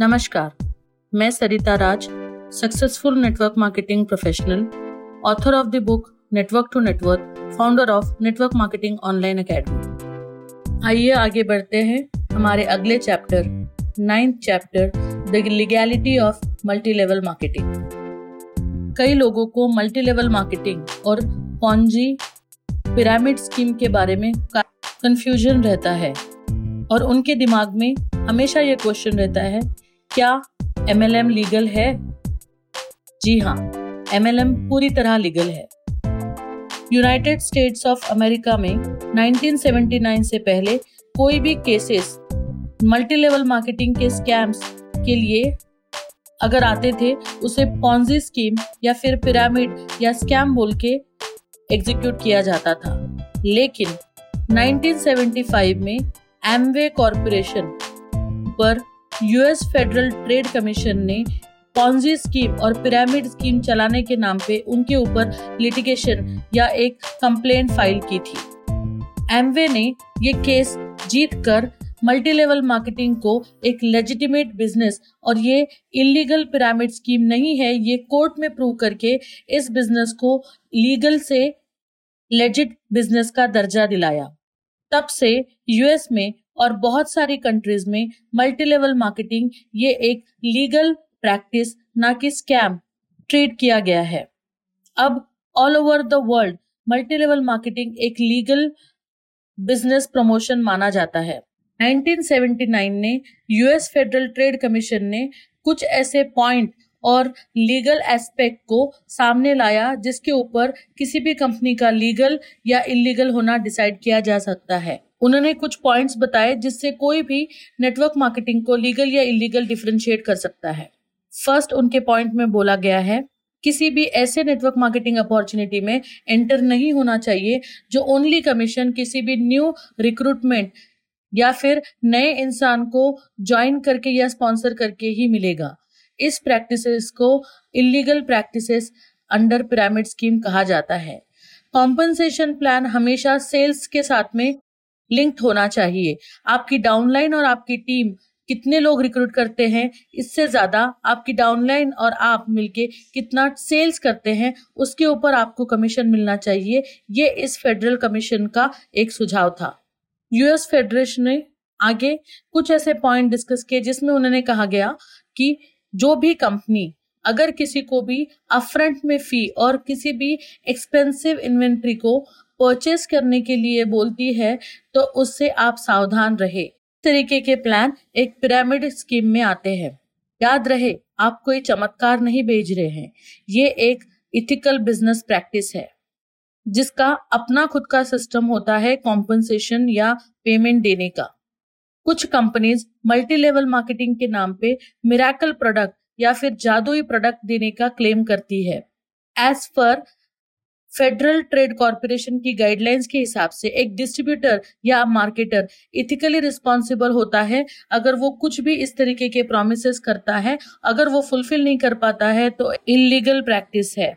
नमस्कार, मैं Sarita Raj successful network marketing professional author of the book network to network founder of network marketing online academy आइए आगे बढ़ते हैं हमारे अगले chapter ninth chapter the legality of multi level marketing कई लोगों को मल्टी लेवल मार्केटिंग और पॉन्जी पिरामिड स्कीम के बारे में कंफ्यूजन रहता है और उनके दिमाग में हमेशा ये क्वेश्चन रहता है क्या एमएलएम लीगल है? जी हाँ एम पूरी तरह लीगल है। यूनाइटेड स्टेट्स ऑफ़ अमेरिका में 1979 से पहले कोई भी केसेस मल्टी लेवल मार्केटिंग के स्कैम्स के लिए अगर आते थे, उसे पॉन्जी स्कीम या फिर पिरामिड या स्कैम बोल के एग्जीक्यूट किया जाता था। लेकिन 1975 में एमवे कॉरपोरेशन पर यूएस फेडरल ट्रेड कमीशन ने पॉन्जी स्कीम और पिरामिड स्कीम चलाने के नाम पे उनके ऊपर लिटिगेशन या एक कंप्लेंट फ़ाइल की थी। एमवे ने ये केस जीत कर मल्टी लेवल मार्केटिंग को एक लेजिटिमेट बिज़नेस और ये इलीगल पिरामिड स्कीम नहीं है, ये कोर्ट में प्रूव करके इस बिज़नेस को लीगल से लेजिट बिज़नेस का दर्जा दिलाया। तब से यूएस में और बहुत सारी कंट्रीज़ में मल्टी लेवल मार्केटिंग ये एक लीगल प्रैक्टिस ना कि स्कैम ट्रीट किया गया है। अब all over the world multi level marketing एक लीगल बिज़नेस प्रमोशन माना जाता है। 1979 ने यूएस फेडरल ट्रेड कमीशन ने कुछ ऐसे पॉइंट और लीगल एस्पेक्ट को सामने लाया, जिसके ऊपर किसी भी कंपनी का लीगल या इलीगल होना डिसाइड किया जा सकता है। उन्होंने कुछ पॉइंट्स बताए जिससे कोई भी नेटवर्क मार्केटिंग को लीगल या इलीगल डिफ्रेंशिएट कर सकता है। फ़र्स्ट उनके पॉइंट में बोला गया है, किसी भी ऐसे नेटवर्क मार्केटिंग अपॉर्चुनिटी में एंटर नहीं होना चाहिए जो ओनली कमीशन किसी भी न्यू रिक्रूटमेंट या फिर नए इंसान को ज्वाइन करके या स्पॉन्सर करके ही मिलेगा। इस प्रैक्टिसेस को illegal practices under pyramid scheme कहा जाता है। कॉम्पनसेशन प्लान हमेशा सेल्स के साथ में लिंक्ड होना चाहिए। आपकी डाउनलाइन और आपकी टीम कितने लोग रिक्रूट करते हैं, इससे ज़्यादा आपकी डाउनलाइन और आप मिलके कितना सेल्स करते हैं, उसके ऊपर आपको कमीशन मिलना चाहिए। ये इस फेडरल कमीशन का एक सुझाव था। यूएस फेडरेशन ने आगे कुछ ऐसे पॉइंट डिस्कस किए जिसमें उन्होंने कहा गया कि जो भी कंपनी अगर किसी को भी अपफ्रंट में फ़ी और किसी भी एक्सपेंसिव इन्वेंट्री को परचेस करने के लिए बोलती है तो उससे आप सावधान रहे। तरीके के प्लान एक पिरामिड स्कीम में आते हैं। याद रहे, आप कोई चमत्कार नहीं भेज रहे हैं। ये एक इथिकल बिज़नेस प्रैक्टिस है, जिसका अपना खुद का सिस्टम होता है कॉम्पनसेशन या पेमेंट देने का। कुछ कंपनीज़ मल्टी लेवल मार्केटिंग के नाम पे मिराकल प्रोडक्ट या फिर जादुई प्रोडक्ट देने का क्लेम करती है। एज पर फेडरल ट्रेड कॉरपोरेशन की गाइडलाइंस के हिसाब से एक डिस्ट्रीब्यूटर या मार्केटर इथिकली रिस्पॉन्सिबल होता है। अगर वो कुछ भी इस तरीके के प्रोमिस करता है, अगर वो फुलफिल नहीं कर पाता है तो इलीगल प्रैक्टिस है।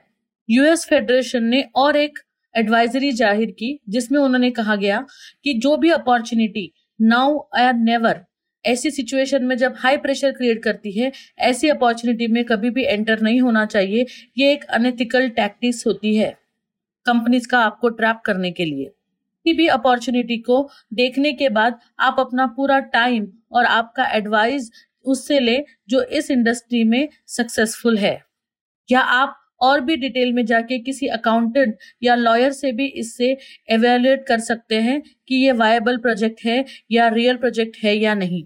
यूएस फेडरेशन ने और एक एडवाइजरी ज़ाहिर की, जिसमें उन्होंने कहा गया कि जो भी अपॉर्चुनिटी नाउ और नेवर ऐसी सिचुएशन में जब हाई प्रेशर क्रिएट करती है, ऐसी अपॉर्चुनिटी में कभी भी एंटर नहीं होना चाहिए। ये एक अनएथिकल टैक्टिक्स होती है कंपनीज़ का आपको ट्रैप करने के लिए। किसी भी अपॉर्चुनिटी को देखने के बाद आप अपना पूरा टाइम और आपका एडवाइस उससे ले जो इस इंडस्ट्री में सक्सेसफुल है। या आप और भी डिटेल में जाके किसी अकाउंटेंट या लॉयर से भी इससे एवेल्युएट कर सकते हैं कि ये वायबल प्रोजेक्ट है या रियल प्रोजेक्ट है या नहीं।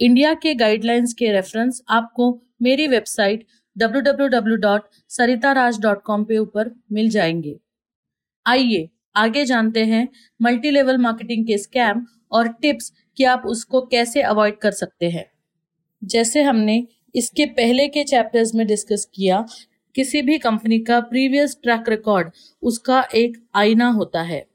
इंडिया के गाइडलाइंस के रेफरेंस आपको मेरी वेबसाइट www.saritaraj.com पे ऊपर मिल जाएँगे। आइए, आगे जानते हैं मल्टी लेवल मार्केटिंग के स्कैम और टिप्स कि आप उसको कैसे अवॉइड कर सकते हैं। जैसे हमने इसके पहले के चैप्टर्स में डिस्कस किया किसी भी कंपनी का प्रीवियस ट्रैक रिकॉर्ड उसका एक आईना होता है।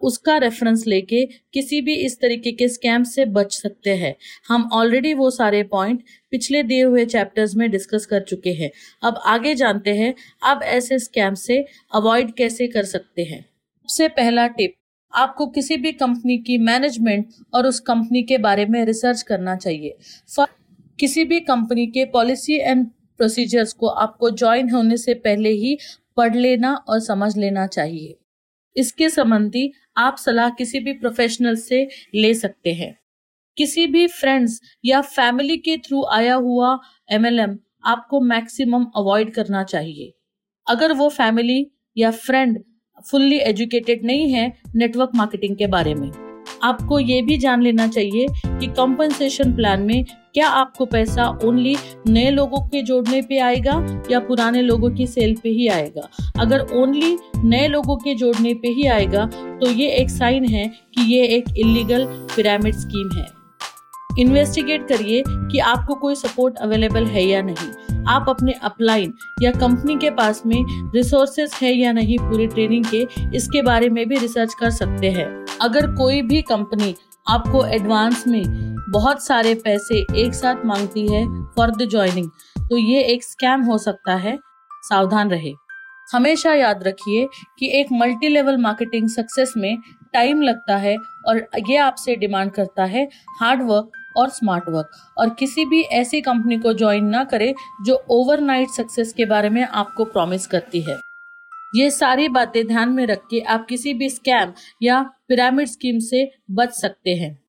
उसका रेफरेंस लेके किसी भी इस तरीके के स्कैम से बच सकते हैं। हम ऑलरेडी वो सारे पॉइंट पिछले दिए हुए चैप्टर्स में डिस्कस कर चुके हैं। अब आगे जानते हैं, अब ऐसे स्कैम से अवॉइड कैसे कर सकते हैं। सबसे पहला टिप आपको किसी भी कंपनी की मैनेजमेंट और उस कंपनी के बारे में रिसर्च करना चाहिए। किसी भी कंपनी के पॉलिसी एंड प्रोसीजर्स को आपको ज्वाइन होने से पहले ही पढ़ लेना और समझ लेना चाहिए। इसके संबंधी आप सलाह किसी भी प्रोफेशनल से ले सकते हैं। किसी भी फ्रेंड्स या फैमिली के थ्रू आया हुआ एमएलएम आपको मैक्सिमम अवॉइड करना चाहिए। अगर वो फैमिली या फ्रेंड फुल्ली एजुकेटेड नहीं है नेटवर्क मार्केटिंग के बारे में। आपको ये भी जान लेना चाहिए कि कंपनसेशन प्लान में क्या आपको पैसा ओनली नए लोगों के जोड़ने पे आएगा या पुराने लोगों की सेल पे ही आएगा? अगर ओनली नए लोगों के जोड़ने पे ही आएगा तो ये एक साइन है कि ये एक इलीगल पिरामिड स्कीम है। इन्वेस्टिगेट करिए कि आपको कोई सपोर्ट अवेलेबल है या नहीं। आप अपने अपलाइन या कंपनी के पास में रिसोर्सेज है या नहीं पूरी ट्रेनिंग के, इसके बारे में भी रिसर्च कर सकते हैं। अगर कोई भी कंपनी आपको एडवांस में बहुत सारे पैसे एक साथ मांगती है फॉर द ज्वाइनिंग तो ये एक स्कैम हो सकता है। सावधान रहे। हमेशा याद रखिए कि एक मल्टी लेवल मार्केटिंग सक्सेस में टाइम लगता है और ये आपसे डिमांड करता है हार्ड वर्क और स्मार्ट वर्क और किसी भी ऐसी कंपनी को ज्वाइन ना करे जो ओवरनाइट सक्सेस के बारे में आपको प्रॉमिस करती है। ये सारी बातें ध्यान में रख के आप किसी भी स्कैम या पिरामिड स्कीम से बच सकते हैं।